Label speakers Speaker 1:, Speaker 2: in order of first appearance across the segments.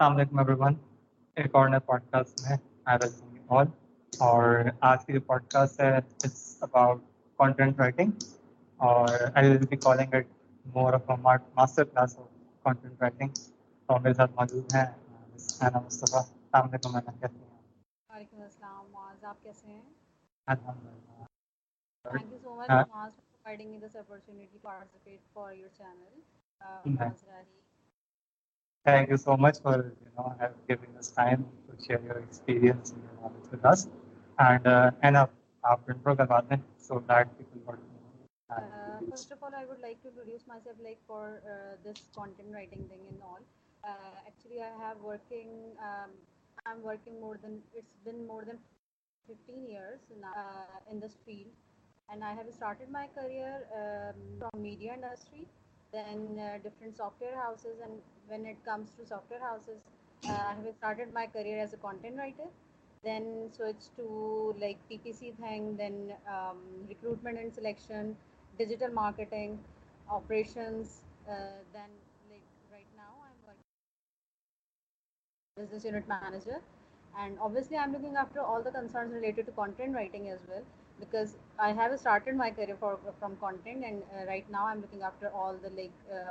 Speaker 1: السلام علیکم every one ایک اور نئے پوڈ کاسٹ میں آئی ویلکم یو آل اور آج کی جو پوڈ کاسٹ ہے اٹس اباؤٹ کانٹینٹ رائٹنگ اور I will be calling it more of master class of content writing اور میرے ساتھ موجود ہیں اینا مصطفیٰ السلام علیکم اینا کیسے ہیں
Speaker 2: وعلیکم السلام معاذ آپ کیسے ہیں؟
Speaker 1: الحمد للہ
Speaker 2: thank you so much Muaz for providing me this opportunity to participate for your channel Muaz Rahi
Speaker 1: Thank you so much for you know have giving us time to share your experience and your knowledge with us. And uh, and up آپ intro کروا دیں so that people got to know.
Speaker 2: Uh,
Speaker 1: And
Speaker 2: first of all, I would like to introduce myself like for uh, this content writing thing and all. Uh, actually, I have working. Um, I'm working more than it's been more than 15 years now, uh, in this field, and I have started my career um, from media industry, then uh, different software houses, and when it comes to software houses, uh, I have started my career as a content writer. Then switched to like PPC thing, then um, recruitment and selection, digital marketing, operations. Uh, then like right now I'm working business unit manager, and obviously I'm looking after all the concerns from content knowing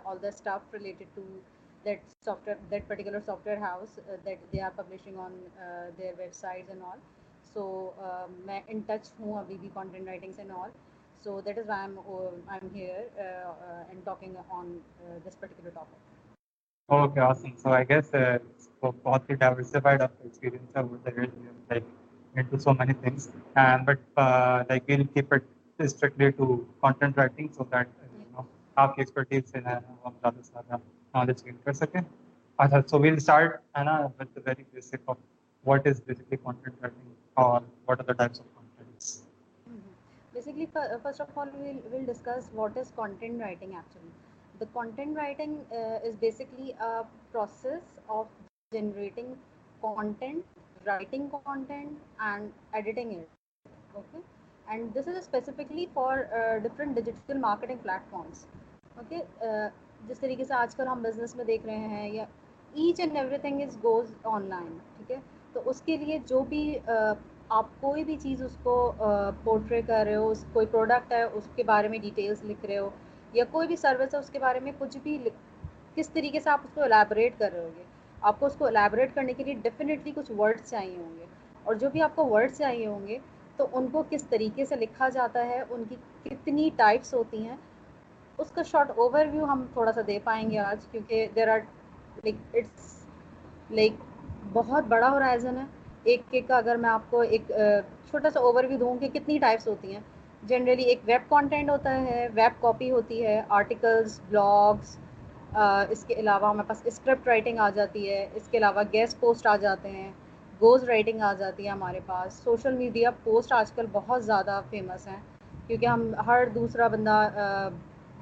Speaker 2: all the writer that particular software house that they are publishing on their websites میں in touch ہوں ابھی بھی content so that is am has particular get to so
Speaker 1: many things. And but uh, like we'll keep it strictly to content writing so that you know half expertise in uh, knowledge interest. Okay. Uh, so we'll start Anna with the very basic of what is basically content writing or what are the types of contents.
Speaker 2: Basically, first of all, we'll, we'll discuss what is content writing actually. The content writing uh, is basically a process of generating content writing content and editing it okay? And this is specifically for different digital marketing platforms okay? جس طریقے سے آج کل ہم business میں دیکھ رہے ہیں یا each and everything is goes online ٹھیک ہے تو اس کے لیے جو بھی آپ کوئی بھی چیز اس کو پورٹری کر رہے ہو اس کوئی پروڈکٹ ہے اس کے بارے میں ڈیٹیلس لکھ رہے ہو یا کوئی بھی سروس ہے اس کے بارے میں کچھ بھی کس طریقے سے آپ اس کو الیبوریٹ کر رہے ہو گے آپ کو اس کو الیبریٹ کرنے کے لیے ڈیفینیٹلی کچھ ورڈس چاہیے ہوں گے۔ اور جو بھی آپ کو ورڈس چاہیے ہوں گے، تو ان کو کس طریقے سے لکھا جاتا ہے، ان کی کتنی ٹائپس ہوتی ہیں، اس کا شارٹ اوور ویو ہم تھوڑا سا دے پائیں گے آج، کیونکہ there are like it's like بہت بڑا ہورائزن ہے۔ ایک ایک کا اگر میں آپ کو ایک چھوٹا سا اوور ویو دوں کہ کتنی ٹائپس ہوتی ہیں۔ جنرلی ایک ویب کانٹینٹ ہوتا ہے ویب کاپی ہوتی ہے آرٹیکلس بلاگس اس کے علاوہ ہمارے پاس اسکرپٹ رائٹنگ آ جاتی ہے، اس کے علاوہ گیسٹ پوسٹ آ جاتے ہیں گوز رائٹنگ آ جاتی ہے ہمارے پاس۔ سوشل میڈیا پوسٹ آج کل بہت زیادہ فیمس ہیں، کیونکہ ہم ہر دوسرا بندہ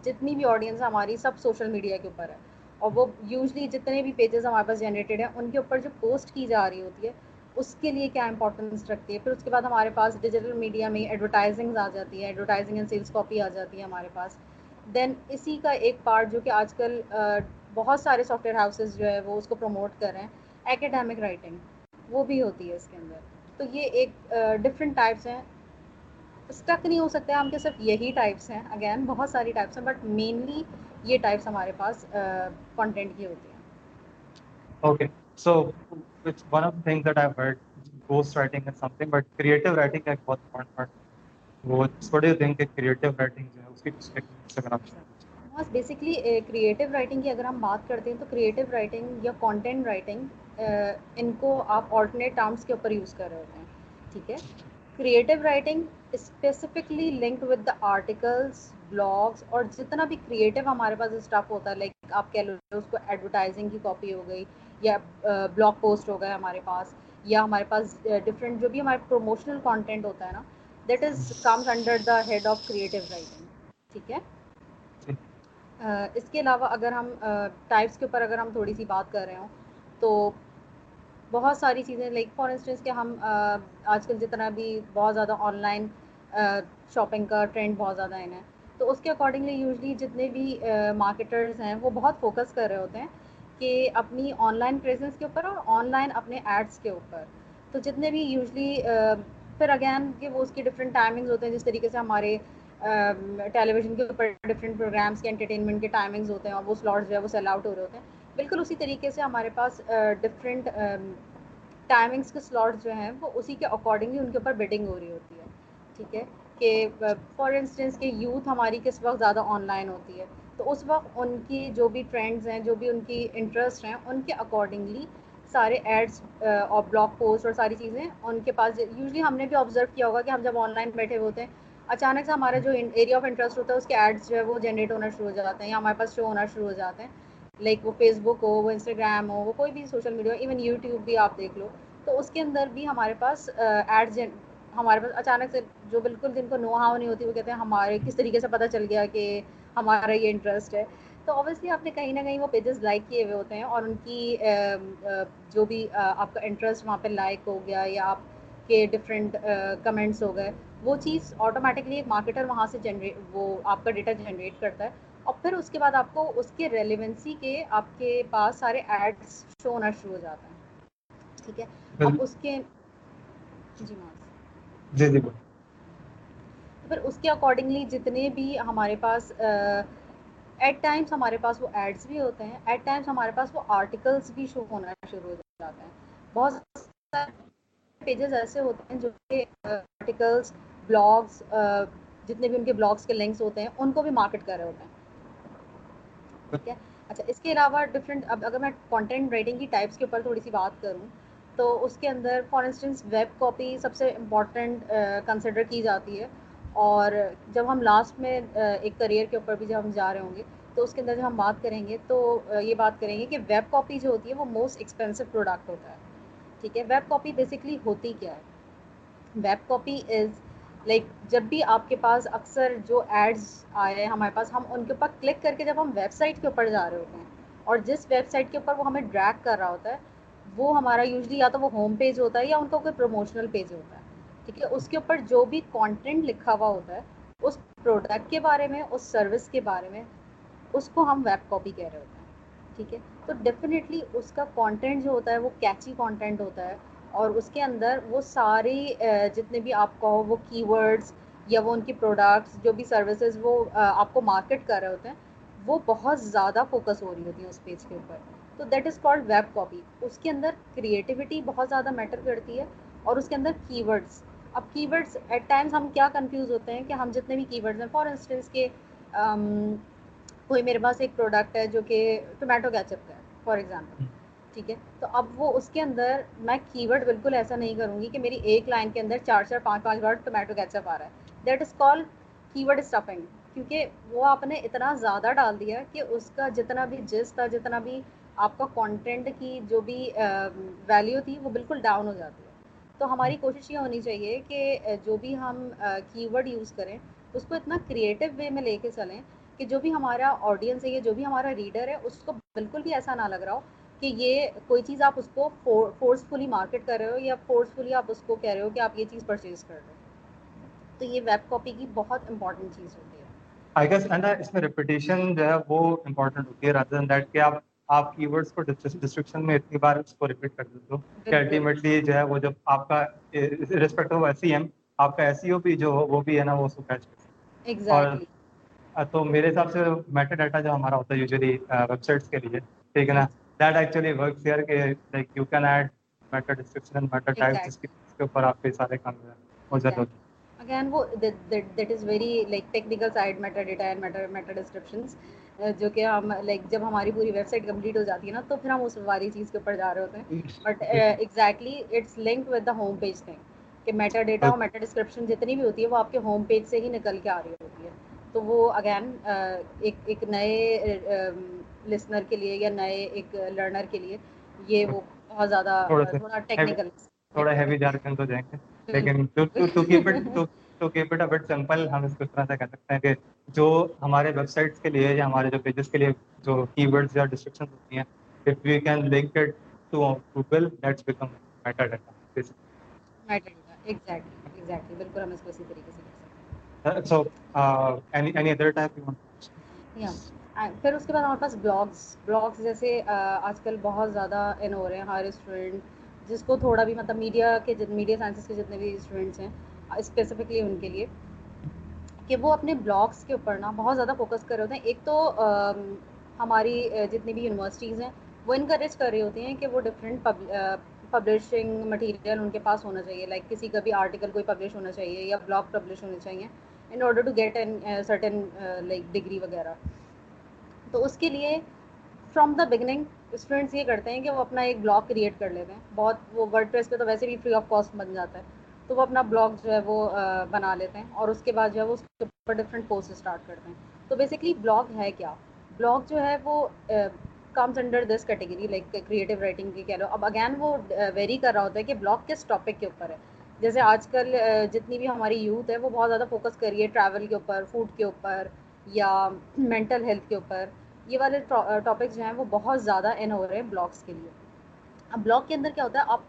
Speaker 2: جتنی بھی آڈینس ہماری، سب سوشل میڈیا کے اوپر ہے۔ اور وہ یوزلی جتنے بھی پیجز ہمارے پاس جنریٹیڈ ہیں، ان کے اوپر جو پوسٹ کی جا رہی ہوتی ہے، اس کے لیے کیا امپورٹنس رکھتی ہے؟ پھر اس کے بعد ہمارے پاس ڈیجیٹل میڈیا میں ایڈورٹائزنگز آ جاتی ہے ایڈورٹائزنگ اینڈ سیلس کاپی آ جاتی ہے ہمارے پاس۔ دین اسی کا ایک پارٹ جو کہ آج کل بہت سارے سافٹ ویئر ہاؤسز جو ہے وہ اس کو پروموٹ کر رہے ہیں ایکڈیمک رائٹنگ وہ بھی ہوتی ہے اس کے اندر۔ تو یہ ایک ڈفرینٹ ٹائپس ہیں۔ اسٹک
Speaker 1: نہیں ہو سکتے ہم کے صرف یہی ٹائپس ہیں۔ اگین بہت ساری ٹائپس ہیں بٹ مینلی یہ ٹائپس ہمارے پاس کانٹینٹ کی ہوتی ہیں۔ Okay so one of things that I heard ghost writing is something but creative
Speaker 2: writing ایک بہت important part basically creative writing کی اگر ہم بات کرتے ہیں تو کریٹو رائٹنگ یا کانٹینٹ رائٹنگ ان کو آپ آلٹرنیٹ ٹرمس کے اوپر یوز کر رہے ہوتے ہیں، ٹھیک ہے؟ Creative writing specifically link with the articles blogs اور جتنا بھی کریٹو ہمارے پاس اسٹاف ہوتا ہے لائک آپ کہہ لو اس کو ایڈورٹائزنگ کی کاپی ہو گئی، یا بلاگ پوسٹ ہو گئے ہمارے پاس، یا ہمارے پاس ڈفرینٹ جو بھی ہمارے پروموشنل کانٹینٹ ہوتا ہے نا that is comes under the
Speaker 1: head
Speaker 2: of creative writing ٹھیک ہے اس کے علاوہ اگر ہم ٹائپس کے اوپر اگر ہم تھوڑی سی بات کر رہے ہوں تو بہت ساری چیزیں لائک فار انسٹنس کہ ہم آج کل جتنا بھی بہت زیادہ آن لائن شاپنگ کا ٹرینڈ بہت زیادہ ہے تو اس کے اکارڈنگلی یوزلی جتنے بھی مارکیٹرز ہیں وہ بہت فوکس کر رہے ہوتے ہیں کہ اپنی آن لائن پریزنس کے اوپر اور آن لائن اپنے ایڈس کے اوپر تو جتنے بھی یوزلی پھر اگین کہ وہ اس کی ڈفرینٹ ٹائمنگز ہوتے ہیں، جس طریقے سے ہمارے ٹیلی ویژن کے اوپر ڈفرینٹ پروگرامس کے انٹرٹینمنٹ کے ٹائمنگز ہوتے ہیں اور وہ سلاٹس جو ہے وہ سیل آؤٹ ہو رہے ہوتے ہیں۔ بالکل اسی طریقے سے ہمارے پاس ڈفرینٹ ٹائمنگس کے سلاٹس جو ہیں وہ اسی کے اکارڈنگلی ان کے اوپر بیڈنگ ہو رہی ہوتی ہے۔ ٹھیک ہے؟ کہ فار انسٹنس کہ یوتھ ہماری کس وقت زیادہ آن لائن ہوتی ہے۔ تو اس وقت ان کی جو بھی ٹرینڈز ہیں، جو بھی ان کی انٹرسٹ ہیں، ان کے اکارڈنگلی سارے ایڈس اور بلاگ پوسٹ اور ساری چیزیں ان کے پاس یوزلی ہم نے بھی آبزرو کیا ہوگا کہ ہم جب آن لائن بیٹھے ہوئے ہوتے ہیں، اچانک سے ہمارا جو ایریا آف انٹرسٹ ہوتا ہے، اس کے ایڈس جو ہے وہ جنریٹ ہونا شروع ہو جاتے ہیں یا ہمارے پاس شو ہونا شروع ہو جاتے ہیں. لائک وہ فیس بک ہو، وہ انسٹاگرام ہو، وہ کوئی بھی سوشل میڈیا ایون یوٹیوب بھی آپ دیکھ لو، تو اس کے اندر بھی ہمارے پاس ایڈ ہمارے پاس اچانک سے جو بالکل جن کو نو ہاؤ نہیں ہوتی، وہ کہتے ہیں ہمارے کس طریقے سے پتہ چل گیا کہ ہمارا یہ انٹرسٹ ہے. تو اوبیسلی آپ نے کہیں نہ کہیں وہ پیجز لائک کیے ہوئے ہوتے ہیں اور ان کی جو بھی آپ کا انٹرسٹ وہاں پہ لائک ہو گیا یا آپ کے ڈفرینٹ کمنٹس ہو گئے وہ چیز آٹومیٹکلی ایک مارکیٹر وہاں سے جنریٹ وہ آپ کا ڈیٹا جنریٹ کرتا ہے اور پھر اس کے بعد آپ کو اس کے ریلیونسی کے آپ کے پاس سارے ایڈس شو ہونا شروع ہو جاتے ہیں ٹھیک ہے؟ اب اس کے جی
Speaker 1: جی جی
Speaker 2: پھر اس کے اکارڈنگلی جتنے بھی ہمارے پاس ایٹ ٹائمس ہمارے پاس وہ ایڈس بھی ہوتے ہیں. ایٹ ٹائمس ہمارے پاس وہ آرٹیکلس بھی شو ہونا شروع ہو جاتے ہیں. بہت سارے پیجز ایسے ہوتے ہیں جو کہ uh, آرٹیکلس بلاگس uh, جتنے بھی ان کے بلاگس کے لنکس ہوتے ہیں، ان کو بھی مارکیٹ کر رہے ہوتے ہیں. ٹھیک ہے؟ اچھا اس کے علاوہ ڈفرینٹ اب اگر میں کانٹینٹ رائٹنگ کی ٹائپس کے اوپر تھوڑی سی بات کروں، تو اس کے اندر فار انسٹنس ویب کاپی سب سے امپورٹنٹ کنسیڈر uh, کی جاتی ہے. اور جب ہم لاسٹ میں ایک کریئر کے اوپر بھی جب ہم جا رہے ہوں گے، تو اس کے اندر جب ہم بات کریں گے، تو یہ بات کریں گے کہ ویب کاپی جو ہوتی ہے وہ موسٹ ایکسپینسو پروڈکٹ ہوتا ہے، ٹھیک ہے؟ ویب کاپی بیسکلی ہوتی کیا ہے؟ ویب کاپی از لائک جب بھی آپ کے پاس اکثر جو ایڈز آئے ہیں ہمارے پاس، ہم ان کے اوپر کلک کر کے جب ہم ویب سائٹ کے اوپر جا رہے ہوتے ہیں، اور جس ویب سائٹ کے اوپر وہ ہمیں ڈریک کر رہا ہوتا ہے، وہ ہمارا یوزلی یا تو وہ ہوم پیج ہوتا ہے یا ان کا کوئی پروموشنل پیج ہوتا ہے۔ ٹھیک ہے، اس کے اوپر جو بھی کانٹینٹ لکھا ہوا ہوتا ہے، اس پروڈکٹ کے بارے میں، اس سروس کے بارے میں، اس کو ہم ویب کاپی کہہ رہے ہوتے ہیں، ٹھیک ہے؟ تو ڈیفینیٹلی اس کا کانٹینٹ جو ہوتا ہے، وہ کیچی کانٹینٹ ہوتا ہے اور اس کے اندر وہ ساری جتنے بھی آپ کہو، وہ کی ورڈس یا وہ ان کی پروڈکٹس جو بھی سروسز وہ آپ کو مارکیٹ کر رہے ہوتے ہیں، وہ بہت زیادہ فوکس ہو رہی ہوتی ہیں اس پیج کے اوپر۔ تو that is called web copy اس کے اندر کریٹیوٹی بہت زیادہ میٹر کرتی ہے اور اس کے اندر کی ورڈس اب کی ورڈس ایٹ ٹائمس ہم کیا کنفیوز ہوتے ہیں کہ ہم جتنے بھی کی ورڈز ہیں فار انسٹنس کے کوئی میرے پاس ایک پروڈکٹ ہے جو کہ ٹومیٹو کیچپ کا ہے فار ایگزامپل ٹھیک ہے؟ تو اب وہ اس کے اندر میں کی ورڈ بالکل ایسا نہیں کروں گی کہ میری ایک لائن کے اندر چار چار پانچ پانچ ورڈ ٹومیٹو کیچپ آ رہا ہے۔ دیٹ از کال کی ورڈ اسٹفنگ کیونکہ وہ آپ نے اتنا زیادہ ڈال دیا کہ اس کا جتنا بھی جس تھا جتنا بھی آپ کا کانٹینٹ کی جو بھی ویلیو تھی وہ بالکل ڈاؤن ہو جاتی ہے۔ تو ہماری کوشش یہ ہونی چاہیے کہ جو بھی ہم کی ورڈ یوز کریں، اس کو اتنا کریٹیو وے میں لے کے چلیں کہ جو بھی ہمارا آڈینس ہے، یا جو بھی ہمارا ریڈر ہے، اس کو بالکل بھی ایسا نہ لگ رہا ہو کہ یہ کوئی چیز آپ اس کو فورسفلی مارکیٹ کر رہے ہو، یا فورسفلی آپ اس کو کہہ رہے ہو کہ آپ یہ چیز پرچیز کر رہے ہو۔ تو یہ ویب کاپی کی بہت امپورٹنٹ چیز ہوتی ہے۔
Speaker 1: آئی گیس اس میں ریپیٹیشن جو ہے وہ امپورٹنٹ ہوتی ہے رادر دین دیٹ کہ آپ آپ کی ورڈس کو ڈسکرپشن میں اتنی بار اس کو ریپیٹ کر دیتے ہو کہ الٹیمیٹلی جو ہے وہ جب آپ کا ریسپیکٹ ہو ایس سی ایم آپ کا ایس سی او بھی جو وہ بھی ہے نا وہ اس کو کیچ کرتے اور تو میرے حساب سے میٹا ڈاٹا جو ہمارا ہوتا ہے یوزلی ویب سائٹس کے لیے ٹھیک ہے نا؟ دیٹ ایکچولی ورکس ہیئر کہ like you can add meta description meta type جس کے اوپر آپ کے سارے کام ہو جاتے ہوتے
Speaker 2: اگین وہ that is very like technical side meta data and meta meta descriptions جو کہ ہم لائک جب ہماری پوری ویب سائٹ کمپلیٹ ہو جاتی ہے نا تو پھر ہم اس والی چیز کے اوپر جا رہے ہوتے ہیں۔ But exactly it's link with the home page thing کہ میٹا ڈیٹا اور میٹا ڈسکرپشن جتنی بھی ہوتی ہے وہ آپ کے ہوم پیج سے ہی نکل کے آ رہی ہوتی ہے۔ تو وہ اگین ایک ایک نئے لسنر کے لیے یا نئے ایک لرنر کے لیے یہ وہ بہت زیادہ تھوڑا ٹیکنیکل
Speaker 1: تھوڑا ہیوی جارگن تو جائیں گے۔ لیکن to keep it to keep it a bit simple ہم اس کو اس طرح سے کہہ سکتے ہیں کہ جو ہمارے ویب سائٹس کے لیے یا ہمارے جو پیجز کے لیے جو کی ورڈز یا ڈسکرپشن ہوتی ہیں if we can link it to Google that's become meta data
Speaker 2: exactly exactly بالکل ہم اس کو اسی طریقے سے کہہ سکتے
Speaker 1: ہیں. So any any other type you want
Speaker 2: یا پھر اس کے بعد ہمارے پاس بلاگس بلاگس جیسے آج کل بہت زیادہ ان ہو رہے ہیں ہر اسٹوڈنٹ جس کو تھوڑا بھی مطلب میڈیا کے میڈیا سائنسز کے جتنے بھی اسٹوڈنٹس ہیں اسپیسیفکلی ان کے لیے کہ وہ اپنے بلاگس کے اوپر نا بہت زیادہ فوکس کر رہے ہوتے ہیں۔ ایک تو ہماری جتنی بھی یونیورسٹیز ہیں، وہ انکریج کر رہی ہوتی ہیں کہ وہ ڈفرینٹ پبلشنگ مٹیریل ان کے پاس ہونا چاہیے۔ لائک کسی کا بھی آرٹیکل کوئی پبلش ہونا چاہیے یا بلاگ پبلش ہونے چاہیے in order to get an certain like degree وغیرہ۔ تو اس کے لیے فرام دا بگننگ اسٹوڈنٹس یہ کرتے ہیں کہ وہ اپنا ایک بلاگ کریٹ کر لیتے ہیں۔ بہت وہ ورڈ پریس پہ تو ویسے بھی فری آف کاسٹ بن جاتا ہے۔ تو وہ اپنا بلاگ جو ہے وہ بنا لیتے ہیں اور اس کے بعد جو ہے وہ اس کے اوپر ڈفرینٹ پوسٹ اسٹارٹ کرتے ہیں۔ تو بیسکلی بلاگ ہے کیا؟ بلاگ جو ہے وہ comes under this category like creative writing کی کہہ لو۔ اب اگین وہ ویری کر رہا ہوتا ہے کہ بلاگ کس ٹاپک کے اوپر ہے۔ جیسے آج کل جتنی بھی ہماری یوتھ ہے وہ بہت زیادہ فوکس کر رہی ہے ٹریول کے اوپر فوڈ کے اوپر یا مینٹل ہیلتھ کے اوپر۔ یہ والے ٹاپکس جو ہیں وہ بہت زیادہ ان ہو رہے ہیں بلاگس کے لیے۔ اب بلاگ کے اندر کیا ہوتا ہے؟ آپ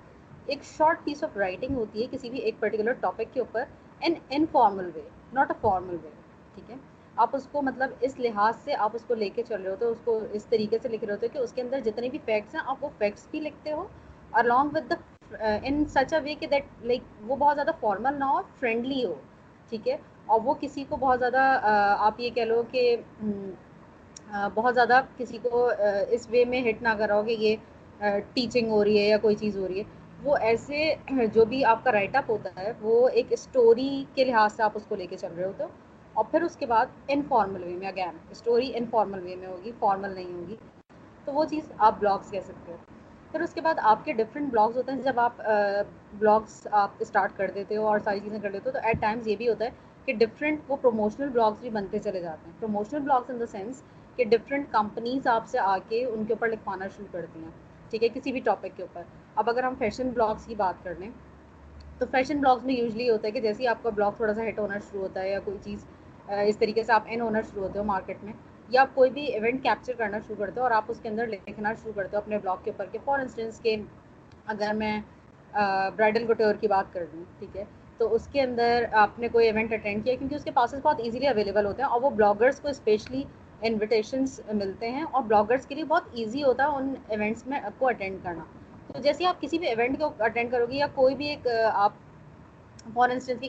Speaker 2: ایک شارٹ پیس آف رائٹنگ ہوتی ہے کسی بھی ایک پرٹیکولر ٹاپک کے اوپر in informal way not a formal way ٹھیک ہے؟ آپ اس کو مطلب اس لحاظ سے آپ اس کو لے کے چل رہے ہوتے ہو، اس کو اس طریقے سے لکھ رہے ہوتے کہ اس کے اندر جتنے بھی فیکٹس ہیں، آپ وہ فیکٹس بھی لکھتے ہو الانگ ود دا ان سچ اے وے کہ دیٹ لائک وہ بہت زیادہ فارمل نہ ہو فرینڈلی ہو، ٹھیک ہے؟ اور وہ کسی کو بہت زیادہ uh, آپ یہ کہہ لو کہ uh, بہت زیادہ کسی کو uh, اس وے میں ہٹ نہ کرا ہو کہ یہ ٹیچنگ ہو رہی ہے یا کوئی چیز ہو رہی ہے۔ وہ ایسے جو بھی آپ کا رائٹ اپ ہوتا ہے، وہ ایک اسٹوری کے لحاظ سے آپ اس کو لے کے چل رہے ہوتے ہو۔ اور پھر اس کے بعد انفارمل وے میں اگین اسٹوری انفارمل وے میں ہوگی فارمل نہیں ہوگی۔ تو وہ چیز آپ بلاگس کہہ سکتے ہو۔ پھر اس کے بعد آپ کے ڈفرینٹ بلاگس ہوتے ہیں، جب آپ بلاگس آپ اسٹارٹ کر دیتے ہو اور ساری چیزیں کر دیتے ہو، تو ایٹ ٹائمز یہ بھی ہوتا ہے کہ ڈفرینٹ وہ پروموشنل بلاگس بھی بنتے چلے جاتے ہیں۔ Promotional blogs in the sense کہ ڈفرینٹ کمپنیز آپ سے آ کے ان کے اوپر لکھوانا شروع کرتی ہیں۔ ٹھیک ہے، کسی بھی ٹاپک کے اوپر۔ اب اگر ہم فیشن بلاگس کی بات کر لیں، تو فیشن بلاگس میں یوزلی ہوتا ہے کہ جیسے آپ کا بلاگ تھوڑا سا ہٹ ہونا شروع ہوتا ہے یا کوئی چیز اس طریقے سے آپ ان ہونا شروع ہوتے ہو مارکیٹ میں، یا آپ کوئی بھی ایونٹ کیپچر کرنا شروع کرتے ہو اور آپ اس کے اندر لکھنا شروع کرتے ہو اپنے بلاگ کے اوپر کہ فار انسٹنس کے اگر میں برائڈل کٹور کی بات کر دوں ٹھیک ہے؟ تو اس کے اندر آپ نے کوئی ایونٹ اٹینڈ کیا کیونکہ اس کے پاسز بہت ایزیلی اویلیبل ہوتے ہیں اور وہ بلاگرس کو اسپیشلی انویٹیشنس ملتے ہیں اور بلاگرس کے لیے بہت ایزی ہوتا ہے ان ایونٹس میں کو اٹینڈ کرنا۔ تو جیسے آپ کسی بھی ایونٹ کو اٹینڈ کرو گے یا کوئی بھی ایک آپ فار انسٹنس کی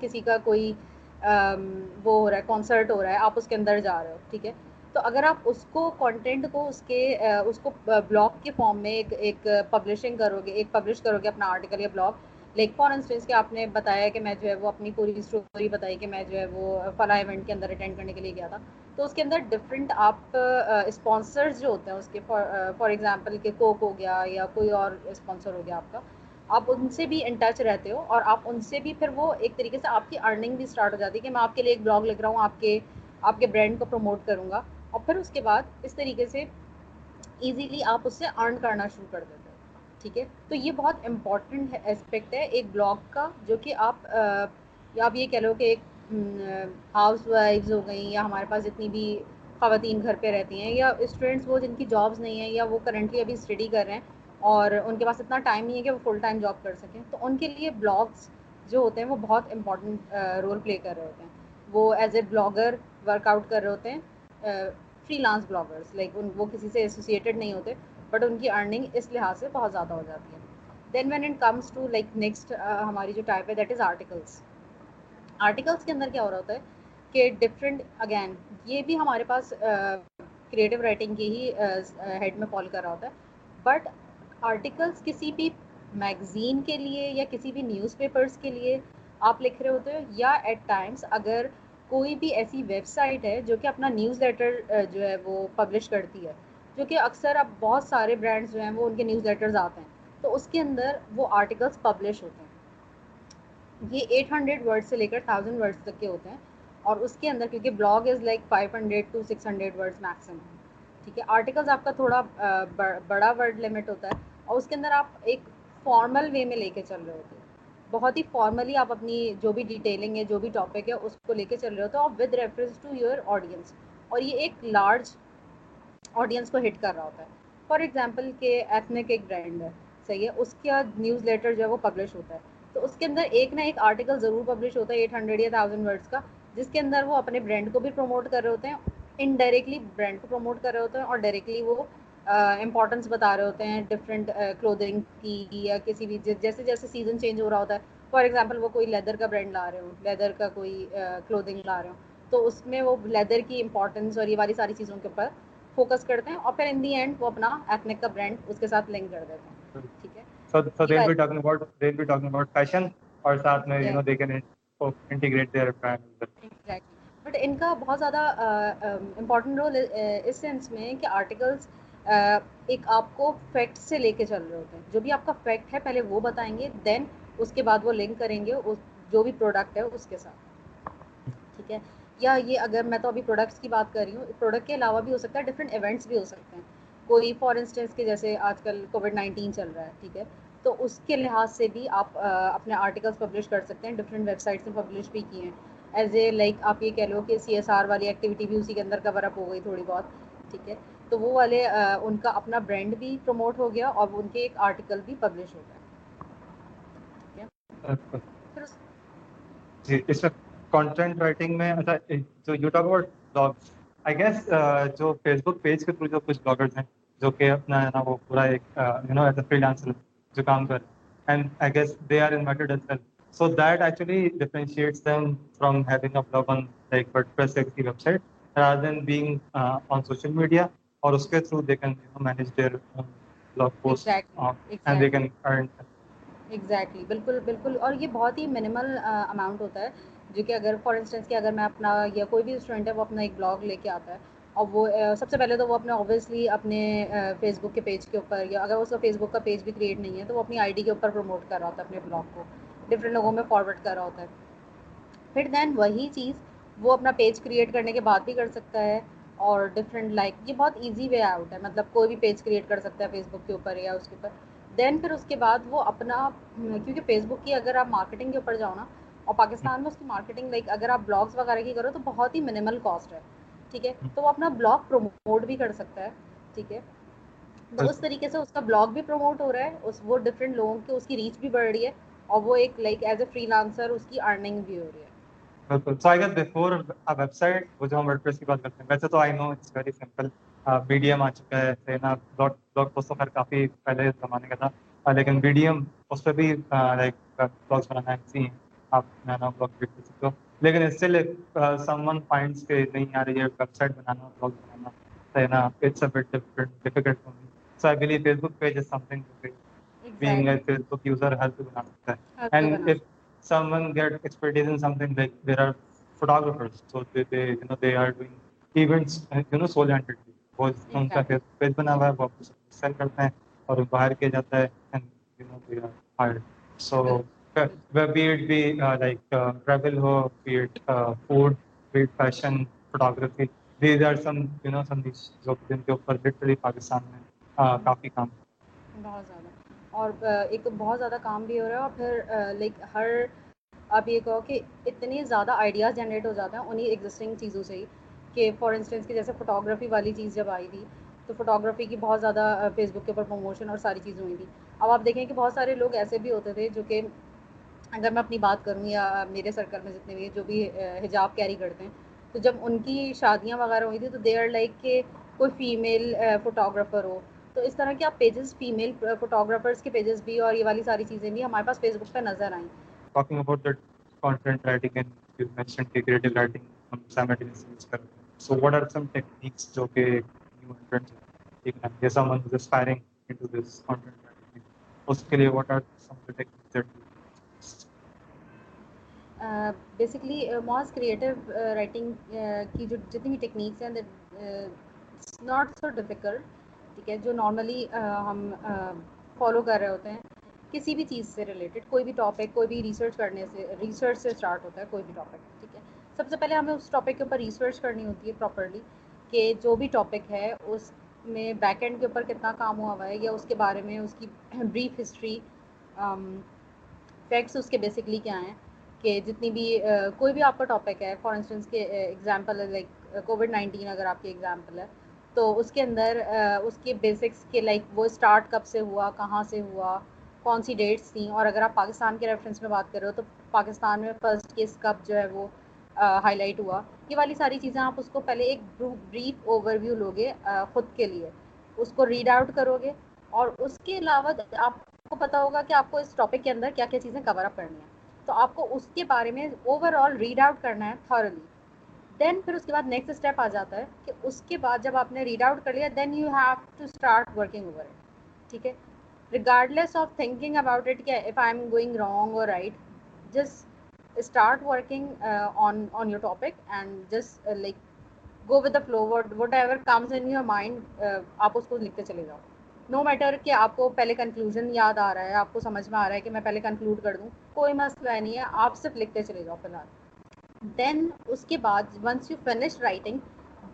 Speaker 2: کسی کا کوئی وہ ہو رہا ہے کانسرٹ ہو رہا ہے، آپ اس کے اندر جا رہے ہو، ٹھیک ہے؟ تو اگر آپ اس کو کانٹینٹ کو، اس کے اس کو بلاگ کے فارم میں ایک ایک پبلشنگ کرو گے ایک پبلش کرو گے اپنا آرٹیکل یا بلاگ لائک فار انسٹنس کہ آپ نے بتایا کہ میں جو ہے وہ اپنی پوری اسٹوری بتائی کہ میں جو ہے وہ فلاں ایونٹ کے اندر اٹینڈ کرنے کے لیے گیا تھا۔ تو اس کے اندر ڈفرینٹ آپ اسپانسرز جو ہوتے ہیں، اس کے فار ایگزامپل کہ کوک ہو گیا یا کوئی اور اسپانسر ہو گیا آپ کا، آپ ان سے بھی ان ٹچ رہتے ہو اور آپ ان سے بھی پھر وہ ایک طریقے سے آپ کی ارننگ بھی اسٹارٹ ہو جاتی ہے کہ میں آپ کے لیے ایک بلاگ لکھ رہا ہوں، آپ کے آپ کے برانڈ کو پروموٹ کروں گا اور پھر اس کے بعد اس طریقے سے ایزیلی آپ اس سے ارن کرنا شروع کر دیتے ہو، ٹھیک ہے؟ تو یہ بہت امپورٹنٹ اسپیکٹ ہے ایک بلاگ کا جو کہ آپ یا آپ یہ کہہ لو کہ ایک ہاؤس وائفز ہو گئیں یا ہمارے پاس جتنی بھی خواتین گھر پہ رہتی ہیں یا اسٹوڈنٹس وہ جن کی جابس نہیں ہیں یا وہ کرنٹلی ابھی اسٹڈی کر رہے ہیں اور ان کے پاس اتنا ٹائم نہیں ہے کہ وہ فل ٹائم جاب کر سکیں، تو ان کے لیے بلاگس جو ہوتے ہیں وہ بہت امپورٹنٹ رول پلے کر رہے ہوتے ہیں۔ وہ as a blogger work out کر رہے ہوتے ہیں فری لانس بلاگرس لائک ان، وہ کسی سے ایسوسیٹیڈ نہیں ہوتے بٹ ان کی ارننگ اس لحاظ سے بہت زیادہ ہو جاتی ہے۔ Then when it comes to like next ہماری جو ٹائپ ہے دیٹ از آرٹیکلس آرٹیکلس کے اندر کیا ہو رہا ہوتا ہے کہ ڈفرینٹ اگین یہ بھی ہمارے پاس کریٹیو رائٹنگ کی ہی ہیڈ میں فال کر رہا ہوتا ہے. بٹ آرٹیکلس کسی بھی میگزین کے لیے یا کسی بھی نیوز پیپرس کے لیے آپ لکھ رہے ہوتے ہو یا ایٹ ٹائمس اگر کوئی بھی ایسی ویب سائٹ ہے جو کہ اپنا نیوز لیٹر جو ہے وہ پبلش کرتی ہے، جو کہ اکثر اب بہت سارے برانڈس جو ہیں وہ ان کے نیوز لیٹرز آتے ہیں، تو اس کے اندر وہ آرٹیکلس پبلش ہوتے ہیں۔ یہ ایٹ ہنڈریڈ ورڈ سے لے کر تھاؤزینڈ ورڈس تک کے ہوتے ہیں اور اس کے اندر کیونکہ blog is like five hundred to six hundred words maximum ٹھیک ہے آرٹیکلز آپ کا تھوڑا بڑا ورڈ لمٹ ہوتا ہے اور اس کے اندر آپ ایک فارمل وے میں لے کے چل رہے ہوتے ہیں بہت ہی فارملی آپ اپنی جو بھی ڈیٹیلنگ ہے، جو بھی ٹاپک ہے، اس کو لے کے چل رہے ہوتے ہیں اور with reference to your audience اور یہ ایک لارج آڈینس کو ہٹ کر رہا ہوتا ہے۔ فار ایگزامپل کہ ایتھنک ایک برانڈ ہے، صحیح ہے، اس کا نیوز لیٹر جو ہے وہ پبلش ہوتا ہے۔ تو اس کے اندر ایک نہ ایک آرٹیکل ضرور پبلش ہوتا ہے ایٹ ہنڈریڈ یا تھاؤزینڈ ورڈس کا جس کے اندر وہ اپنے برانڈ کو بھی پروموٹ کر رہے ہوتے ہیں انڈائریکٹلی برانڈ کو پروموٹ کر رہے ہوتے ہیں اور ڈائریکٹلی وہ امپورٹنس بتا رہے ہوتے ہیں ڈفرینٹ کلودنگ کی یا کسی بھی جیسے جیسے سیزن چینج ہو رہا ہوتا ہے فار ایگزامپل وہ کوئی لیدر کا برانڈ لا رہے ہوں لیدر کا کوئی کلودنگ لا رہے ہوں تو اس میں وہ لیدر کی امپورٹنس اور یہ والی ساری چیزوں کے اوپر فوکس کرتے ہیں اور پھر ان دی اینڈ وہ اپنا ایتھنک کا برانڈ اس کے ساتھ لنک کر دیتے ہیں ٹھیک ہے؟
Speaker 1: So, so they'll be talking about they'll be talking about fashion اور ساتھ میں you know they can integrate their brand. With it.
Speaker 2: Exactly. But ان کا بہت زیادہ امپورٹنٹ رول اس سینس میں کہ آرٹیکلس ایک آپ کو فیکٹ سے لے کے چل رہے ہوتے ہیں جو بھی آپ کا فیکٹ ہے پہلے وہ بتائیں گے دین اس کے بعد وہ لنک کریں گے جو بھی پروڈکٹ ہے اس کے ساتھ ٹھیک ہے یا یہ اگر میں تو ابھی پروڈکٹس کی بات کر رہی ہوں پروڈکٹ کے علاوہ بھی ہو سکتا ہے ڈفرینٹ ایونٹس بھی ہو سکتے ہیں کوئی فار انسٹنس کے جیسے آج کل کووڈ نائنٹین چل رہا ہے ٹھیک ہے تو اس کے لحاظ سے بھی آپ اپنے آرٹیکلس پبلش کر سکتے ہیں ڈفرینٹ ویب سائٹس میں پبلش بھی کیے ہیں۔ ایز اے لائک آپ یہ کہہ لو کہ سی ایس آر والی ایکٹیویٹی بھی اسی کے اندر کور اپ ہو گئی تھوڑی بہت ٹھیک ہے؟ تو وہ والے ان کا اپنا برانڈ بھی پروموٹ ہو گیا اور ان کے ایک آرٹیکل بھی پبلش ہو گیا۔
Speaker 1: جی اس میں کانٹینٹ رائٹنگ میں اچھا جو you talk about blogs I guess جو فیس بک پیج کے تھرو جو کچھ بلاگرز ہیں جو کہ اپنا ہے نا وہ پورا ایک you know as a free لانسر جو کام کر and I guess they are invited as well So that actually differentiates them from having a blog on like WordPress like the website rather than being uh, on social media or uske through they can you know, manage their own blog posts exactly. uh, exactly. and they can earn
Speaker 2: exactly بالکل بالکل اور یہ بہت ہی minimal amount ہوتا ہے جو کہ اگر فار انسٹنس کہ اگر میں اپنا یا کوئی بھی اسٹوڈنٹ ہے وہ اپنا ایک بلاگ لے کے آتا ہے اور وہ سب سے پہلے تو وہ اپنے اوبیسلی اپنے فیس بک کے پیج کے اوپر یا اگر اس کا فیس بک کا پیج بھی کریٹ نہیں ہے تو وہ اپنی آئی ڈی کے اوپر پروموٹ کر رہا ہوتا ہے اپنے بلاگ کو ڈفرینٹ لوگوں میں فارورڈ کر رہا ہوتا ہے۔ پھر دین وہی چیز وہ اپنا پیج کریٹ کرنے کے بعد بھی کر سکتا ہے اور ڈفرینٹ لائک یہ بہت ایزی وے آؤٹ ہے۔ مطلب کوئی بھی پیج کریٹ کر سکتا ہے فیس بک کے اوپر یا اس کے اوپر۔ دین پھر اس کے بعد وہ اپنا کیونکہ فیس بک کی اگر آپ مارکیٹنگ کے اوپر جاؤ نا اور پاکستان میں اس کی مارکیٹنگ لائک اگر آپ بلاگس وغیرہ کی کرو تو بہت ہی منیمل کاسٹ ہے۔ ٹھیک ہے؟ تو وہ اپنا بلاگ پروموٹ بھی کر سکتا ہے ٹھیک ہے؟ تو اس طریقے سے اس کا بلاگ بھی پروموٹ ہو رہا ہے اس وہ ڈفرینٹ لوگوں کی اس کی ریچ بھی بڑھ رہی ہے اور وہ ایک like as a free lancer اس کی ارننگ بھی ہو رہی ہے۔ بالکل۔ So I get
Speaker 1: before website وہ جو ہم ورڈ پریس کی بات کرتے ہیں ویسے تو I know it's very simple medium آ چکا ہے نا بلاگ بلاگ پوسٹ تو خیر کافی پہلے زمانے کا تھا لیکن میڈیم اس پہ بھی لائک بلاگس بنانا ایسی ہیں آپ نا بلاگ بھی کر سکتے ہو۔ لیکن اسٹل سم ون فائنڈس کے نہیں آ رہی ہے ویب سائٹ بنانا بلاگ بنانا ہے نا it's a bit difficult for me so I believe Facebook page is something being a Facebook user help to banana. And if someone get expertise in something like there are photographers, so they, they you know they are doing events you know solely handedly. وہ ان کا page بنا ہوا ہے وہ cell کرتے ہیں اور باہر کیا جاتا ہے and you know they are hired so be it be like travel who be it food be it fashion, photography these are some you know some جو جن کے اوپر لٹرلی پاکستان میں کافی کام
Speaker 2: بہت زیادہ۔ اور ایک تو بہت زیادہ کام بھی ہو رہا ہے اور پھر لائک ہر، آپ یہ کہو کہ اتنے زیادہ آئیڈیاز جنریٹ ہو جاتے ہیں انہیں ایگزسٹنگ چیزوں سے ہی کہ فار انسٹنس کہ جیسے فوٹوگرافی والی چیز جب آئی تھی تو فوٹوگرافی کی بہت زیادہ فیس بک کے اوپر پروموشن اور ساری چیزیں ہوئی تھی اب آپ دیکھیں کہ بہت سارے لوگ ایسے بھی ہوتے تھے جو کہ اگر میں اپنی بات کروں یا میرے سرکل میں جتنے بھی جو بھی حجاب کیری کرتے ہیں، تو جب ان کی شادیاں وغیرہ ہوئی تھی تو دے آر لائک کہ کوئی فیمیل فوٹوگرافر ہو۔ تو اس طرح کے آپ پیجز فیمیل فوٹوگرافرس کے پیجز بھی اور یہ والی ساری چیزیں بھی ہمارے پاس فیس بک پہ نظر آئیں۔
Speaker 1: Talking about that content writing and you mention کہ کریٹو رائٹنگ ہم سائملٹینیسلی یوز کرتے so what are some techniques جو کہ نیو انٹرنٹ ایک جیسا man is aspiring into this content writing اس کے لیے what are some techniques
Speaker 2: basically most creative writing کی جو جتنی بھی ٹیکنیکس ہیں ناٹ سو ڈیفیکلٹ ٹھیک ہے، جو نارملی ہم فالو کر رہے ہوتے ہیں، کسی بھی چیز سے ریلیٹڈ کوئی بھی ٹاپک کوئی بھی ریسرچ کرنے سے ریسرچ سے اسٹارٹ ہوتا ہے، کوئی بھی ٹاپک ٹھیک ہے۔ سب سے پہلے ہمیں اس ٹاپک کے اوپر ریسرچ کرنی ہوتی ہے پراپرلی کہ جو بھی ٹاپک ہے، اس میں بیک اینڈ کے اوپر کتنا کام ہوا ہوا ہے، یا اس کے بارے میں، اس کی بریف ہسٹری فیکٹس اس کے بیسکلی کیا ہیں۔ کہ جتنی بھی کوئی بھی آپ کا ٹاپک ہے فار انسٹنس کے ایگزامپل لائک کووڈ نائنٹین اگر آپ کی ایگزامپل ہے، تو اس کے اندر اس کے بیسکس کے لائک وہ اسٹارٹ کب سے ہوا، کہاں سے ہوا، کون سی ڈیٹس تھیں، اور اگر آپ پاکستان کے ریفرنس میں بات کر رہے ہو تو پاکستان میں فرسٹ کیس کب جو ہے وہ ہائی لائٹ ہوا۔ یہ والی ساری چیزیں آپ اس کو پہلے ایک بریف اوور ویو لوگے خود کے لیے۔ اس کو ریڈ آؤٹ کرو گے اور اس کے علاوہ آپ کو پتا ہوگا کہ آپ کو اس ٹاپک کے اندر کیا کیا چیزیں کور اپ کرنی ہیں۔ تو آپ کو اس کے بارے میں اوور آل ریڈ آؤٹ کرنا ہے تھورلی دین پھر اس کے بعد نیکسٹ اسٹیپ آ جاتا ہے کہ اس کے بعد جب آپ نے ریڈ آؤٹ کر لیا then you have to start working over it ٹھیک ہے؟ Regardless of thinking about it کہ if I am going wrong اور right just start working on on your topic and just like go with the flow whatever comes in your mind آپ اس کو لکھتے چلے جاؤ. نو میٹر کہ آپ کو پہلے کنکلوژن یاد آ رہا ہے، آپ کو سمجھ میں آ رہا ہے کہ میں پہلے کنکلوڈ کر دوں، کوئی مسئلہ نہیں ہے، آپ صرف لکھتے چلے جاؤ فی الحال۔ دین اس کے بعد once you finish writing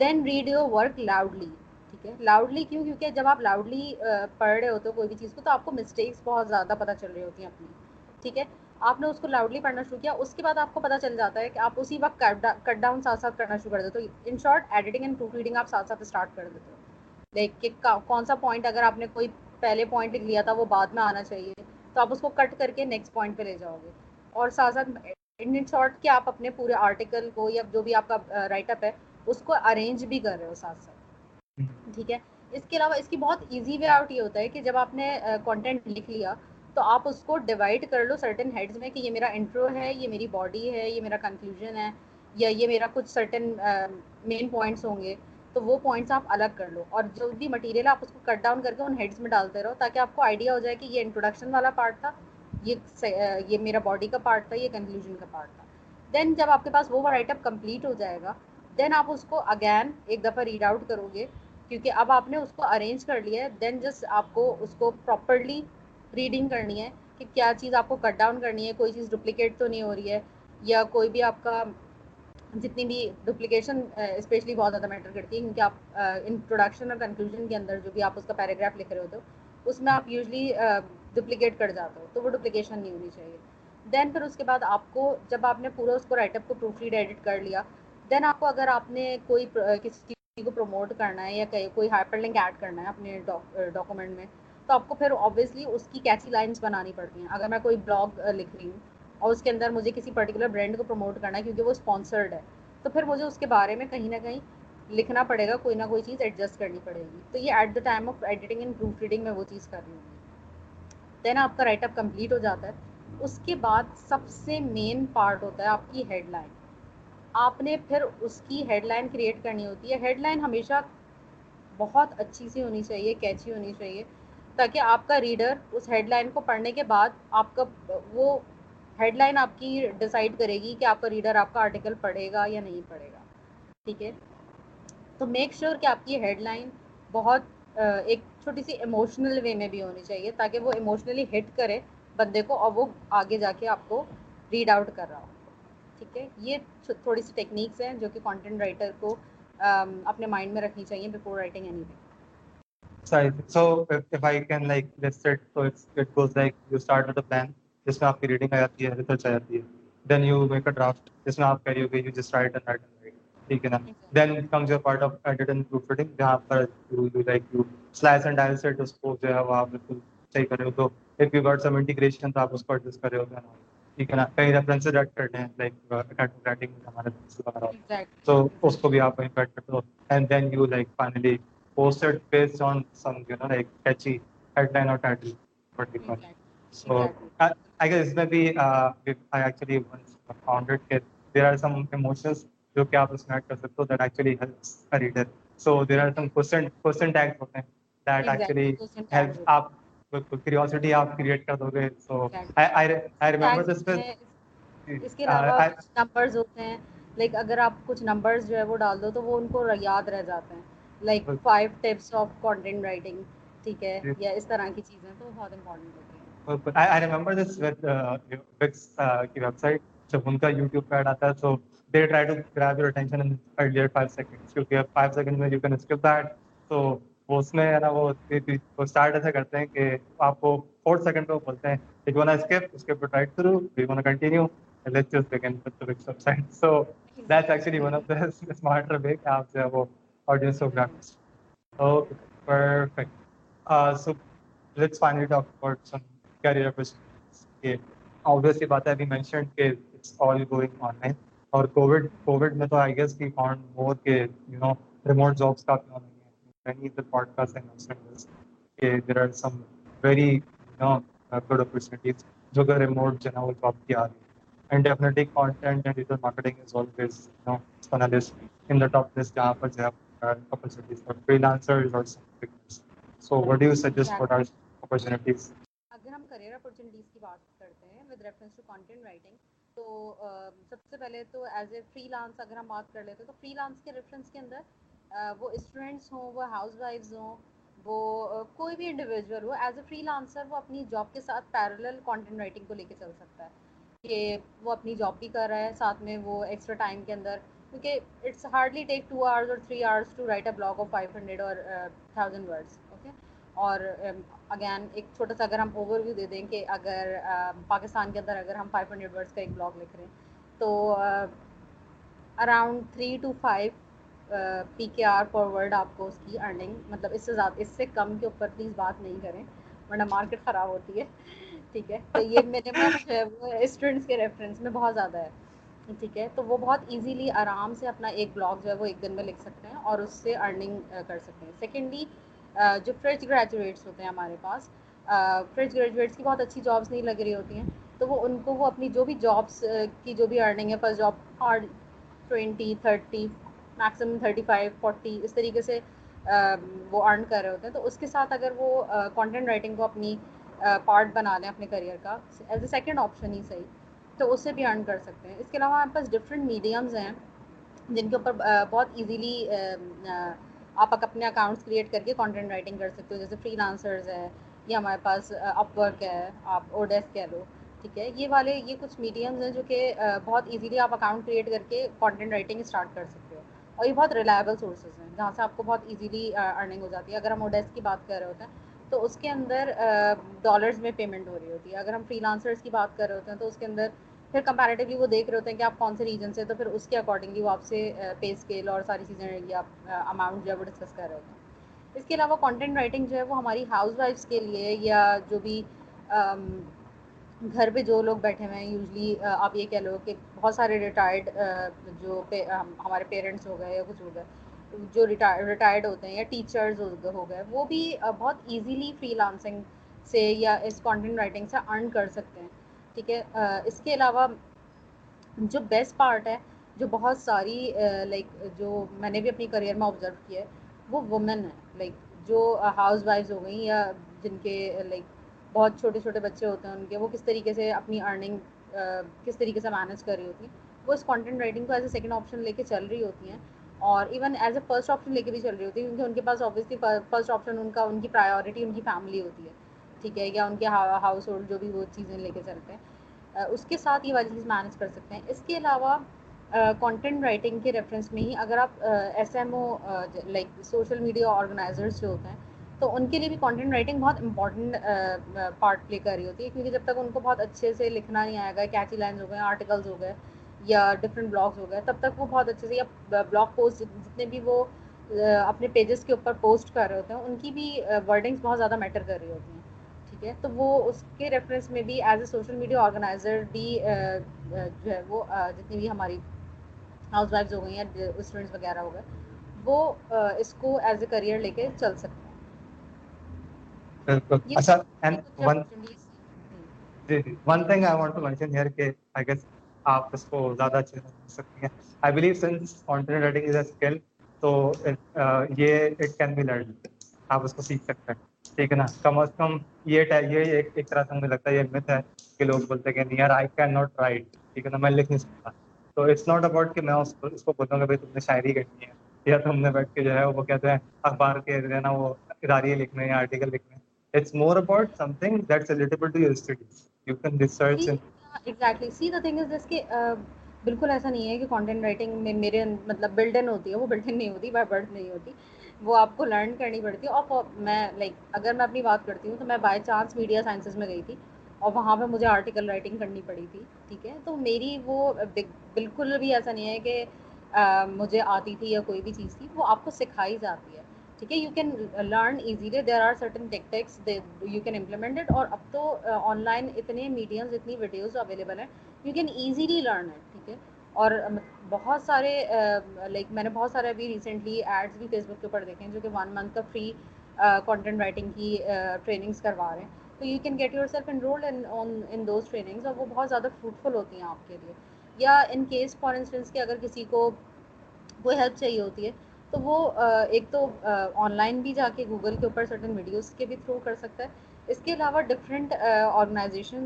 Speaker 2: then read your work loudly ٹھیک ہے؟ لاؤڈلی کیوں؟ کیونکہ جب آپ لاؤڈلی پڑھ رہے ہوتے ہو کوئی بھی چیز کو، تو آپ کو مسٹیکس بہت زیادہ پتہ چل رہی ہوتی ہیں اپنی، ٹھیک ہے؟ آپ نے اس کو لاؤڈلی پڑھنا شروع کیا، اس کے بعد آپ کو پتہ چل جاتا ہے کہ آپ اسی وقت کٹ ڈاؤن ساتھ ساتھ کرنا شروع کر دیتے ہو۔ In short editing and proofreading آپ ساتھ ساتھ اسٹارٹ کر دیتے ہو۔ لائک کہ کون سا پوائنٹ اگر آپ نے کوئی پہلے پوائنٹ لکھ لیا تھا وہ بعد میں آنا چاہیے۔ تو آپ اس کو کٹ کر کے نیکسٹ پوائنٹ پہ لے جاؤ گے۔ اور ساتھ ساتھ ان شارٹ کہ آپ اپنے پورے آرٹیکل کو یا جو بھی آپ کا رائٹ اپ ہے اس کو ارینج بھی کر رہے ہو ساتھ ساتھ۔ ٹھیک ہے؟ اس کے علاوہ اس کی بہت ایزی وے آؤٹ یہ ہوتا ہے کہ جب آپ نے کانٹینٹ لکھ لیا تو آپ اس کو ڈیوائڈ کر لو سرٹن ہیڈز میں کہ یہ میرا انٹرو ہے یہ میری باڈی ہے یہ میرا کنکلوژن ہے یا یہ میرا کچھ سرٹن مین پوائنٹس ہوں گے۔ تو وہ پوائنٹس آپ الگ کر لو اور جو بھی مٹیریل آپ اس کو کٹ ڈاؤن کر کے ان ہیڈس میں ڈالتے رہو تاکہ آپ کو آئیڈیا ہو جائے کہ یہ انٹروڈکشن والا پارٹ تھا، یہ یہ میرا باڈی کا پارٹ تھا، یہ کنکلوژن کا پارٹ تھا۔ دین جب آپ کے پاس وہ رائٹ اپ کمپلیٹ ہو جائے گا دین آپ اس کو اگین ایک دفعہ ریڈ آؤٹ کرو گے، کیونکہ اب آپ نے اس کو ارینج کر لیا ہے۔ دین جسٹ آپ کو اس کو پراپرلی ریڈنگ کرنی ہے کہ کیا چیز آپ کو کٹ ڈاؤن کرنی ہے، کوئی چیز ڈپلیکیٹ تو نہیں ہو رہی ہے، یا کوئی بھی آپ کا جتنی بھی ڈپلیکیشن اسپیشلی uh, بہت زیادہ میٹر کرتی ہے، کیونکہ آپ uh, انٹروڈکشن اور کنکلوژن کے اندر جو بھی آپ اس کا پیراگراف لکھ رہے ہوتے ہو، اس میں آپ یوزلی ڈپلیکیٹ uh, کر جاتے ہو، تو وہ ڈپلیکیشن نہیں ہونی چاہیے۔ دین پھر اس کے بعد آپ کو جب آپ نے پورا اس کو رائٹ اپ کو پروف ریڈ ایڈٹ کر لیا دین آپ کو اگر آپ نے کوئی کسی چیز کو پروموٹ کرنا ہے یا کوئی ہائپر لنک ایڈ کرنا ہے اپنے ڈاکومنٹ میں، تو آپ کو پھر آبویسلی اس کی کیسی لائنس بنانی پڑتی ہیں۔ اگر میں کوئی بلاگ لکھ رہی ہوں اور اس کے اندر مجھے کسی پرٹیکولر برانڈ کو پروموٹ کرنا ہے کیونکہ وہ اسپانسرڈ ہے۔ تو پھر مجھے اس کے بارے میں کہیں نہ کہیں لکھنا پڑے گا، کوئی نہ کوئی چیز ایڈجسٹ کرنی پڑے گی۔ تو یہ at the time of editing and proofreading میں وہ چیز کر رہی ہوں۔ دین آپ کا رائٹ اپ کمپلیٹ ہو جاتا ہے۔ اس کے بعد سب سے مین پارٹ ہوتا ہے آپ کی ہیڈ لائن آپ نے پھر اس کی ہیڈ لائن کریٹ کرنی ہوتی ہے۔ ہیڈ لائن ہمیشہ بہت اچھی سی ہونی چاہیے کیچی ہونی چاہیے، تاکہ آپ کا ریڈر اس ہیڈ لائن کو پڑھنے کے بعد آپ کا وہ ہیڈ لائن آپ کی ڈیسائڈ کرے گی کہ آپ کا ریڈر آپ کا آرٹیکل پڑھے گا یا نہیں پڑھے گا۔ ٹھیک ہے؟ تو میک شیور کہ آپ کی ہیڈ لائن بہت ایک چھوٹی سی ایموشنل وے میں بھی ہونی چاہیے تاکہ وہ ایموشنلی ہٹ کرے بندے کو اور وہ آگے جا کے آپ کو ریڈ آؤٹ کر رہا ہو۔ ٹھیک ہے؟ یہ تھوڑی سی ٹیکنیکس ہیں جو کہ کانٹینٹ رائٹر کو اپنے مائنڈ میں رکھنی چاہیے before writing anything
Speaker 1: So if I can like list it, so it's, it goes like you start with a plan, جس میں آپ کی ریڈنگ آ جاتی ہے ریسرچ آ جاتی ہے. Then you make a draft جس میں آپ کہہ گے you just write and write and write ٹھیک ہے نا؟ Then comes your part of edit and proofreading جہاں پر you you like you slice and dissect اس کو جو ہے وہ آپ بالکل صحیح کر رہے ہو. تو if you got some integration تو آپ اس کو ایڈجسٹ کر رہے ہو. ٹھیک ہے نا؟ کئی ریفرنس ایڈ کرتے ہیں لائک رائٹنگ میں ہمارے وغیرہ تو اس کو بھی آپ وہیں ایڈ کرتے ہو and then you like finally posted based on some you know like catchy headline or title. Particular so I, I guess maybe uh, I actually once found it that there are some emotions جو کہ آپ اس میں add کر سکتے ہو that actually helps reader so there are some question question tags ہوتے ہیں that actually help آپ curiosity آپ کریٹ کر دو گے سو آئی ریمبر دس
Speaker 2: اس کے علاوہ نمبرز ہوتے ہیں لائک اگر آپ کچھ نمبرز جو ہے وہ ڈال دو تو وہ ان کو یاد رہ جاتے ہیں like five tips of content writing ٹھیک ہے یا اس طرح کی چیزیں تو بہت امپورٹنٹ ہوتی ہیں
Speaker 1: I remember this with Wix کی ویب سائٹ جب ان کا یوٹیوب پہ ایڈ آتا ہے تو they try to grab your attention in earlier five seconds کیونکہ فائیو سیکنڈ میں یو کین اسکپ دیٹ تو وہ اس میں ہے نا وہ اسٹارٹ ایسا کرتے ہیں کہ آپ کو فورتھ سیکنڈ پہ وہ بولتے ہیں کہ گونا اسکپ اس کے اوپر ٹائٹ کرو we continue let's just begin with the website so that's actually one of the smarter way کہ آپ جو ہے وہ audience of graphics. Okay, perfect. Uh, so let's finally talk about some career opportunities. Okay. Obviously, Bata, we mentioned that it's all going online. اور COVID COVID میں تو I guess کی found more کے یو نو ریموٹ جابس کافی ہونے ہیں many the podcast and کہ there are some very you know good opportunities جو کہ ریموٹ جو ہے وہ جاب کی آ رہی ہے and definitely content and digital marketing is always you know on list in the top list جہاں پر جو ہے اپرچونیٹیز فری لانسرز اور so what do you suggest for opportunities
Speaker 2: career opportunities کی بات کرتے ہیں with reference to content writing تو سب سے پہلے تو ایز اے فری لانس اگر ہم بات کر لیتے تو فری لانس کے ریفرنس کے اندر وہ اسٹوڈنٹس ہوں، وہ ہاؤس وائفز ہوں، وہ کوئی بھی انڈیویجول ہو ایز اے فری لانسر وہ اپنی جاب کے ساتھ پیرل کانٹینٹ رائٹنگ کو لے کے چل سکتا ہے کہ وہ اپنی جاب بھی کر رہا ہے، ساتھ میں وہ ایکسٹرا ٹائم کے اندر، کیونکہ it's hardly take two hours اور three hours to write a blog of five hundred اور تھاؤزینڈ ورڈس اوکے اور اگین ایک چھوٹا سا اگر ہم اوور ویو دے دیں کہ اگر پاکستان کے اندر اگر ہم فائیو ہنڈریڈ ورڈس کا ایک بلاگ لکھ رہے ہیں، تو around three to five P K R forward آپ کو اس کی ارننگ مطلب اس سے زیادہ اس سے کم کے اوپر پلیز بات نہیں کریں، ورنہ مارکیٹ خراب ہوتی ہے، ٹھیک ہے؟ تو یہ منیمم جو ہے وہ اسٹوڈنٹس کے ریفرنس میں بہت زیادہ ہے، ٹھیک ہے؟ تو وہ بہت ایزیلی آرام سے اپنا ایک بلاگ جو ہے وہ ایک دن میں لکھ سکتے ہیں اور اس سے ارننگ کر سکتے ہیں۔ سیکنڈلی جو فریش گریجویٹس ہوتے ہیں ہمارے پاس فریش گریجویٹس کی بہت اچھی جابس نہیں لگ رہی ہوتی ہیں، تو وہ ان کو وہ اپنی جو بھی جابس کی جو بھی ارننگ ہے first job hard twenty thirty maximum thirty five forty اس طریقے سے وہ ارن کر رہے ہوتے ہیں، تو اس کے ساتھ اگر وہ کانٹینٹ رائٹنگ کو اپنی پارٹ بنا لیں اپنے کریئر کا ایز اے سیکنڈ آپشن ہی صحیح، تو اس سے بھی ارن کر سکتے ہیں۔ اس کے علاوہ ہمارے پاس ڈفرینٹ میڈیمز ہیں، جن کے اوپر بہت ایزیلی آپ اپنے اکاؤنٹس کریٹ کر کے کانٹینٹ رائٹنگ کر سکتے ہو، جیسے فری لانسرز ہے یا ہمارے پاس اپ ورک ہے، آپ اوڈیس کہہ لو، ٹھیک ہے؟ یہ والے، یہ کچھ میڈیمز ہیں جو کہ بہت ایزیلی آپ اکاؤنٹ کریٹ کر کے کانٹینٹ رائٹنگ اسٹارٹ کر سکتے ہو۔ اور یہ بہت ریلائبل سورسز ہیں، جہاں سے آپ کو بہت ایزیلی ارننگ ہو جاتی ہے۔ اگر ہم اوڈیس کی بات کر رہے ہوتے ہیں، تو اس کے اندر ڈالرز میں پیمنٹ ہو رہی ہوتی ہے۔ اگر ہم فری لانسرس کی بات کر رہے ہوتے ہیں، تو اس کے اندر پھر کمپیریٹیولی وہ دیکھ رہے ہوتے ہیں کہ آپ کون سے ریجن سے تو پھر اس کے اکارڈنگلی وہ آپ سے پے اسکیل اور ساری چیزیں یا اماؤنٹ جو ہے وہ ڈسکس کر رہے ہوتے ہیں۔ اس کے علاوہ کانٹینٹ رائٹنگ جو ہے وہ ہماری ہاؤس وائفس کے لیے یا جو بھی گھر پہ جو لوگ بیٹھے ہوئے ہیں یوزلی آپ یہ کہہ لو کہ بہت سارے ریٹائرڈ جو ہمارے پیرنٹس ہو گئے یا کچھ ہو گئے جو ریٹائرڈ ہوتے ہیں یا ٹیچرز ہو گئے وہ بھی بہت ایزیلی فری لانسنگ سے یا اس کانٹینٹ رائٹنگ سے ارن کر سکتے ہیں۔ ٹھیک ہے اس کے علاوہ جو بیسٹ پارٹ ہے، جو بہت ساری لائک جو میں نے بھی اپنی کریئر میں آبزرو کیا ہے، وہ وومن ہے لائک جو ہاؤس وائفز ہو گئیں یا جن کے لائک بہت چھوٹے چھوٹے بچے ہوتے ہیں ان کے، وہ کس طریقے سے اپنی ارننگ کس طریقے سے مینیج کر رہی ہوتی ہیں، وہ اس کانٹینٹ رائٹنگ کو ایز اے سیکنڈ آپشن لے کے چل رہی ہوتی ہیں۔ اور even as a first option لے کے بھی چل رہی ہوتی ہے کیونکہ ان کے پاس آبویسلی فرسٹ آپشن ان کا، ان کی پرائیورٹی ان کی فیملی ہوتی ہے۔ ٹھیک ہے، یا ان کے ہاؤس ہولڈ جو بھی وہ چیزیں لے کے چلتے ہیں۔ اس کے ساتھ یہ والی چیز مینیج کر سکتے ہیں۔ اس کے علاوہ کانٹینٹ رائٹنگ کے ریفرنس میں ہی اگر آپ S M O like social media organizers جو ہوتے ہیں، تو ان کے لیے بھی کانٹینٹ رائٹنگ بہت امپورٹنٹ پارٹ پلے کر رہی ہوتی ہے۔ کیونکہ جب تک ان کو بہت اچھے سے لکھنا نہیں آئے گا کیچی لائنز ہو گئے آرٹیکلز ہو گئے، یا ڈفرینٹ بلاگس ہو گئے، تب تک وہ بہت اچھے سے، یا بلاگ پوسٹ جتنے بھی وہ اپنے پیجز کے اوپر پوسٹ کر رہے ہوتے ہیں، ان کی بھی ورڈنگس بہت زیادہ میٹر کر رہی ہوتی ہیں۔ ٹھیک ہے تو وہ اس کے ریفرنس میں بھی as a social media organizer بھی جو ہے وہ جتنی بھی ہماری ہاؤس وائفز ہو گئی ہیں اسٹوڈنٹس وغیرہ ہو گئے وہ اس کو ایز اے کریئر لے کے چل سکتے ہیں۔
Speaker 1: اچھا جی۔ جی گیس آپ اس کو زیادہ اچھے سے سکتی ہیں۔ I believe since content writing is a skill تو یہ اٹ کین بی لرن آپ اس کو سیکھ سکتے ہیں۔ ٹھیک ہے نا کم از کم یہ یہ ایک طرح سے مجھے لگتا ہے یہ مت ہے کہ لوگ بولتے ہیں کہ near I can not write ٹھیک ہے نا میں لکھ نہیں سکتا۔ تو اٹس ناٹ اباؤٹ کہ میں اس کو اس کو بولوں گا بھائی تم نے شاعری کرنی ہے یا تم نے بیٹھ کے جو ہے وہ کہتے ہیں اخبار کے جو ہے نا وہ اداریے لکھنے یا آرٹیکل لکھنے۔ It's more about something that's relatable to your studies you can research
Speaker 2: exactly see the thing is this کہ بالکل ایسا نہیں ہے کہ کانٹینٹ رائٹنگ میں میرے مطلب بلڈ ان ہوتی ہے وہ بلڈ ان نہیں ہوتی بائی برتھ نہیں ہوتی وہ آپ کو لرن کرنی پڑتی ہے اور میں لائک اگر میں اپنی بات کرتی ہوں تو میں بائی چانس میڈیا سائنسز میں گئی تھی اور وہاں پہ مجھے آرٹیکل رائٹنگ کرنی پڑی تھی، ٹھیک ہے؟ تو میری وہ بالکل بھی ایسا نہیں ہے کہ مجھے آتی تھی یا کوئی بھی چیز تھی، وہ آپ کو سکھائی جاتی ہے، ٹھیک ہے؟ You can learn easily there are certain tactics you can implement اور اب تو آن لائن اتنے میڈیمز اتنی ویڈیوز اویلیبل ہیں you can easily learn it ٹھیک ہے؟ اور بہت سارے لائک میں نے بہت سارے ابھی ریسنٹلی ایڈس بھی فیس بک کے اوپر دیکھے ہیں جو کہ ون منتھ کا فری کانٹینٹ رائٹنگ کی ٹریننگس کروا رہے ہیں۔ تو you can get yourself enrolled in those trainings اور وہ بہت زیادہ فروٹفل ہوتی ہیں آپ کے لیے۔ یا ان کیس فار انسٹنس کہ اگر کسی کو کوئی ہیلپ چاہیے ہوتی ہے، تو وہ ایک تو آن لائن بھی جا کے گوگل کے اوپر سرٹن ویڈیوز کے بھی تھرو کر سکتا ہے۔ اس کے علاوہ ڈفرینٹ آرگنائزیشن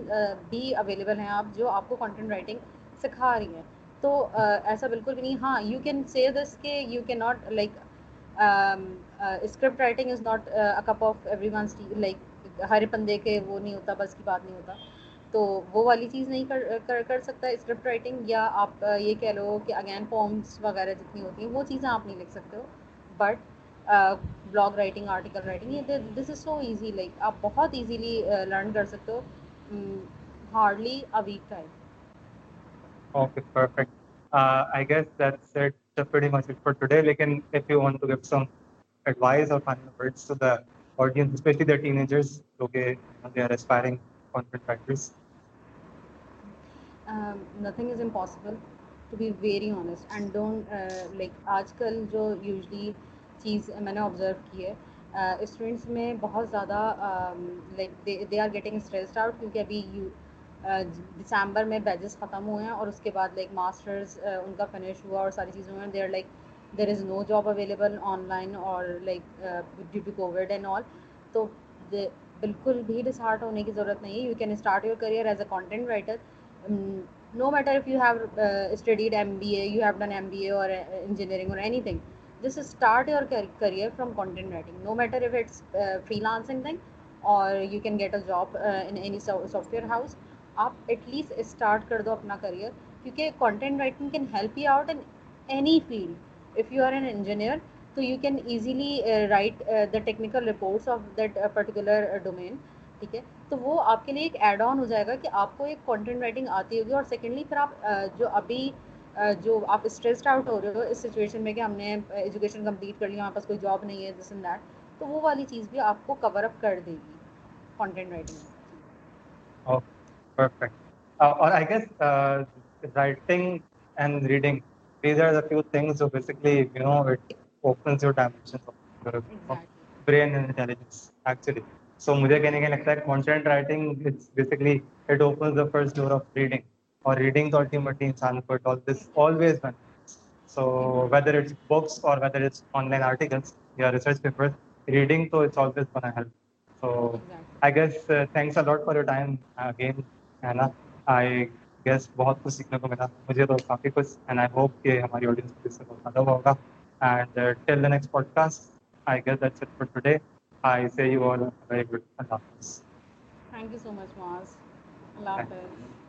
Speaker 2: بھی اویلیبل ہیں آپ جو آپ کو کانٹینٹ رائٹنگ سکھا رہی ہیں۔ تو ایسا بالکل بھی نہیں۔ ہاں یو کین سی دس کہ you can not like script writing is not cup of everyone like ہر بندے کے وہ نہیں ہوتا، بس کی بات نہیں ہوتا۔ تو وہ والی چیز نہیں کر کر سکتا اسکرپٹ رائٹنگ یا آپ یہ کہہ لو کہ اگین فارمس وغیرہ جتنی ہوتی ہیں، وہ چیزیں آپ نہیں لکھ سکتے ہو۔ But blog writing article writing this is so easy like آپ بہت ایزیلی لرن کر سکتے ہو۔ Hardly a week time
Speaker 1: Okay, perfect. Uh, I guess that's it. That's pretty much it for today. Lekin if you want to give some advice or final words to the audience, especially the teenagers, okay, they are aspiring content writers.
Speaker 2: Um, nothing is impossible to be very honest and don't like آج کل جو usually چیز میں نے observe کی ہے students میں بہت زیادہ like they are getting stressed out کیونکہ ابھی یو دسمبر میں بیچز ختم ہوئے ہیں اور اس کے بعد لائک ماسٹرز ان کا فنش ہوا اور ساری چیزوں میں they are like there is no job available online اور like due to COVID and all تو بالکل بھی ڈس ہارٹ ہونے کی ضرورت نہیں ہے. You can start your career as a content writer no matter if you have studied M B A you have done M B A اور engineering اور anything just start your career from content writing no matter if it's freelancing thing اور you can get a job in any software house آپ at least start کر دو اپنا career کیونکہ content writing can help you out in any field if you are an engineer تو you can easily write the technical reports of that particular domain ٹھیک ہے؟ تو وہ آپ کے لیے ایک ایڈ آن ہو جائے گا کہ آپ کو ایک کانٹینٹ رائٹنگ آتی ہوگی اور سیکنڈلی پھر آپ uh, جو ابھی uh, جو آپ اسٹریسڈ آؤٹ ہو رہے ہو، اس سچویشن میں کہ ہم نے uh, ایجوکیشن کمپلیٹ کر لی، ہمارے پاس کوئی جاب نہیں ہے دس اینڈ دیٹ تو وہ والی چیز بھی آپ کو کور اپ کر دے گی کانٹینٹ رائٹنگ
Speaker 1: پرفیکٹ اور I guess writing and reading these are the few things جو basically you know it opens your dimensions of brain and intelligence actually so مجھے کہنے کے لگتا ہے content writing basically it opens the first door of reading اور reading تو ultimately انسان کو all this always been so whether it's books اور whether it's online articles یا ریسرچ پیپر ریڈنگ تو it's always been help so I guess thanks a lot for your time again ہے نا I guess بہت کچھ سیکھنے کو ملا مجھے تو کافی کچھ اینڈ آئی ہوپ کہ ہماری آڈینس کو اس سے بہت فائدہ ہوگا and till the next podcast I guess that's it for today I say you all a very good Allah Hafiz.
Speaker 2: Thank you so much, Maz. Allah Hafiz.